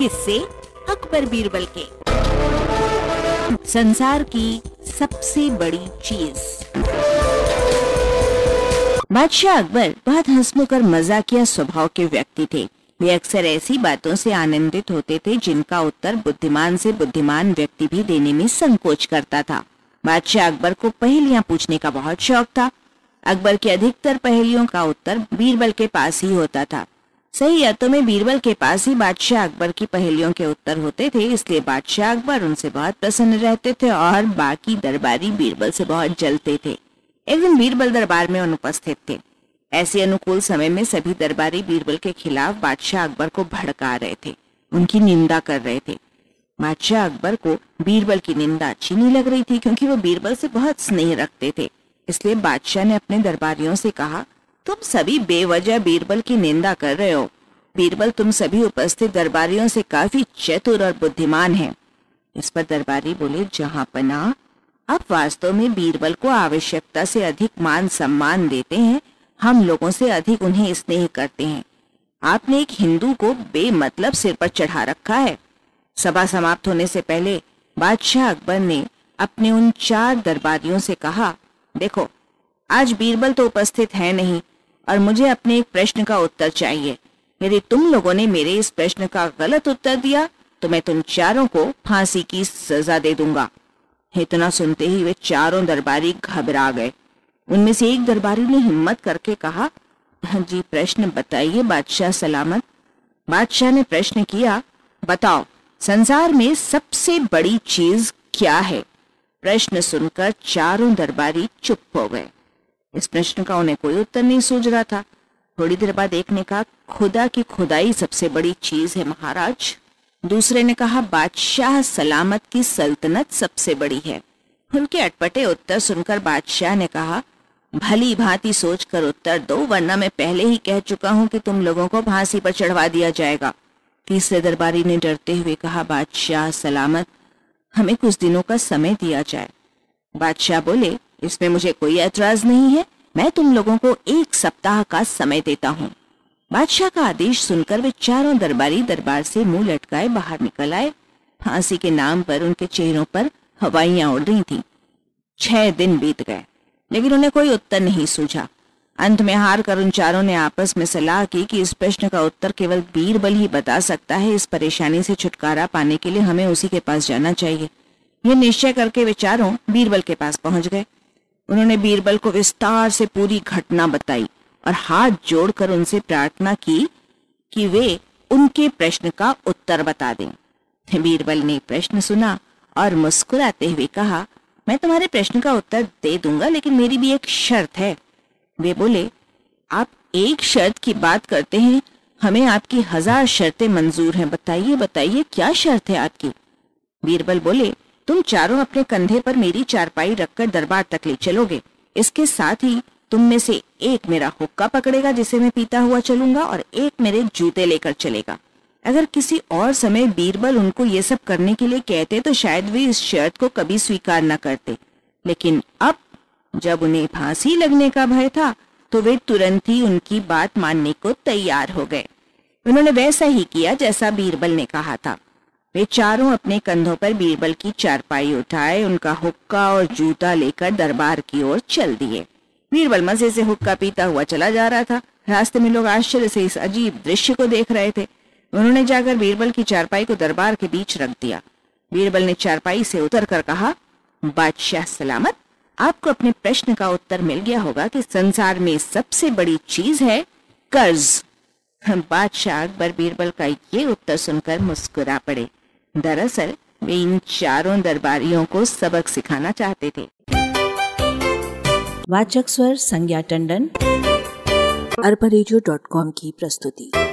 किससे अकबर बीरबल के संसार की सबसे बड़ी चीज़। बादशाह अकबर बहुत हंसमुख और मजाकिया स्वभाव के व्यक्ति थे। वे अक्सर ऐसी बातों से आनंदित होते थे जिनका उत्तर बुद्धिमान से बुद्धिमान व्यक्ति भी देने में संकोच करता था। बादशाह अकबर को पहेलियाँ पूछने का बहुत शौक था। अकबर की अधिकतर पहेलियों का उत्तर बीरबल के पास ही होता था। सही अर्थों में बीरबल के पास ही बादशाह अकबर की पहेलियों के उत्तर होते थे, इसलिए बादशाह अकबर उनसे बहुत प्रसन्न रहते थे और बाकी दरबारी बीरबल से बहुत जलते थे। एक दिन बीरबल दरबार में अनुपस्थित थे। ऐसे अनुकूल समय में सभी दरबारी बीरबल के खिलाफ बादशाह अकबर को भड़का रहे थे। उनकी निंदा कर रहे थे। बादशाह अकबर को बीरबल की निंदा अच्छी नहीं लग रही थी, क्योंकि वो बीरबल से बहुत स्नेह रखते थे। इसलिए बादशाह ने अपने दरबारियों से कहा तुम सभी बेवजह बीरबल की निंदा कर रहे हो। बीरबल तुम सभी उपस्थित दरबारियों से काफ़ी चतुर और बुद्धिमान है। इस पर दरबारी बोले, जहाँ पना आप वास्तव में बीरबल को आवश्यकता से अधिक मान सम्मान देते हैं, हम लोगों से अधिक उन्हें स्नेह करते हैं। आपने एक हिंदू को बेमतलब सिर पर चढ़ा रखा है। सभा समाप्त होने से पहले बादशाह अकबर ने अपने उन चार दरबारियों से कहा, देखो, आज बीरबल तो उपस्थित है नहीं और मुझे अपने एक प्रश्न का उत्तर चाहिए। यदि तुम लोगों ने मेरे इस प्रश्न का गलत उत्तर दिया तो मैं तुम चारों को फांसी की सजा दे दूँगा। इतना सुनते ही वे चारों दरबारी घबरा गए। उनमें से एक दरबारी ने हिम्मत करके कहा, जी, प्रश्न बताइए, बादशाह सलामत। बादशाह ने प्रश्न किया, बताओ, संसार में सबसे बड़ी चीज़ क्या है? प्रश्न सुनकर चारों दरबारी चुप हो गए। इस प्रश्न का उन्हें कोई उत्तर नहीं सूझ रहा था। थोड़ी देर बाद एक ने कहा, खुदा की खुदाई सबसे बड़ी चीज़ है महाराज। दूसरे ने कहा, बादशाह सलामत की सल्तनत सबसे बड़ी है। उनके अटपटे उत्तर सुनकर बादशाह ने कहा, भली भांति सोच कर उत्तर दो, वरना मैं पहले ही कह चुका हूँ कि तुम लोगों को फांसी पर चढ़वा दिया जाएगा। तीसरे दरबारी ने डरते हुए कहा, बादशाह सलामत, हमें कुछ दिनों का समय दिया जाए। बादशाह बोले इसमें मुझे कोई एतराज़ नहीं है। मैं तुम लोगों को एक सप्ताह का समय देता हूँ। बादशाह का आदेश सुनकर वे चारों दरबारी दरबार से मुँह लटकाए बाहर निकल आए। फांसी के नाम पर उनके चेहरों पर हवाइयाँ उड़ रही थी। छह दिन बीत गए, लेकिन उन्हें कोई उत्तर नहीं सूझा। अंत में हार कर उन चारों ने आपस में सलाह की कि इस प्रश्न का उत्तर केवल बीरबल ही बता सकता है, इस परेशानी से छुटकारा पाने के लिए हमें उसी के पास जाना चाहिए। यह निश्चय करके वे चारों बीरबल के पास पहुँच गए। उन्होंने बीरबल को विस्तार से पूरी घटना बताई और हाथ जोड़कर उनसे प्रार्थना की कि वे उनके प्रश्न का उत्तर बता दें। बीरबल ने प्रश्न सुना और मुस्कुराते हुए कहा, मैं तुम्हारे प्रश्न का उत्तर दे दूँगा, लेकिन मेरी भी एक शर्त है। वे बोले, आप एक शर्त की बात करते हैं। हमें आपकी हज़ार शर्तें मंजूर हैं। बताइए बताइए, क्या शर्त है आपकी? बीरबल बोले तुम चारों अपने कंधे पर मेरी चारपाई रखकर दरबार तक ले चलोगे। इसके साथ ही तुम में से एक मेरा हुक्का पकड़ेगा, जिसे मैं पीता हुआ चलूँगा, और एक मेरे जूते लेकर चलेगा। अगर किसी और समय बीरबल उनको ये सब करने के लिए कहते तो शायद वे इस शर्त को कभी स्वीकार न करते। लेकिन अब जब उन्हें फांसी लगने का भय था तो वे तुरंत ही उनकी बात मानने को तैयार हो गए। उन्होंने वैसा ही किया जैसा बीरबल ने कहा था। वे चारों अपने कंधों पर बीरबल की चारपाई उठाए, उनका हुक्का और जूता लेकर दरबार की ओर चल दिए। बीरबल मज़े से हुक्का पीता हुआ चला जा रहा था। रास्ते में लोग आश्चर्य से इस अजीब दृश्य को देख रहे थे। उन्होंने जाकर बीरबल की चारपाई को दरबार के बीच रख दिया। बीरबल ने चारपाई से उतर कर कहा, बादशाह सलामत, आपको अपने प्रश्न का उत्तर मिल गया होगा कि संसार में सबसे बड़ी चीज़ है कर्ज। बादशाह अकबर बीरबल का ये उत्तर सुनकर मुस्कुरा पड़े। दरअसल, वे इन चारों दरबारियों को सबक सिखाना चाहते थे। वाचक स्वर संज्ञा टंडन अरबा की प्रस्तुति।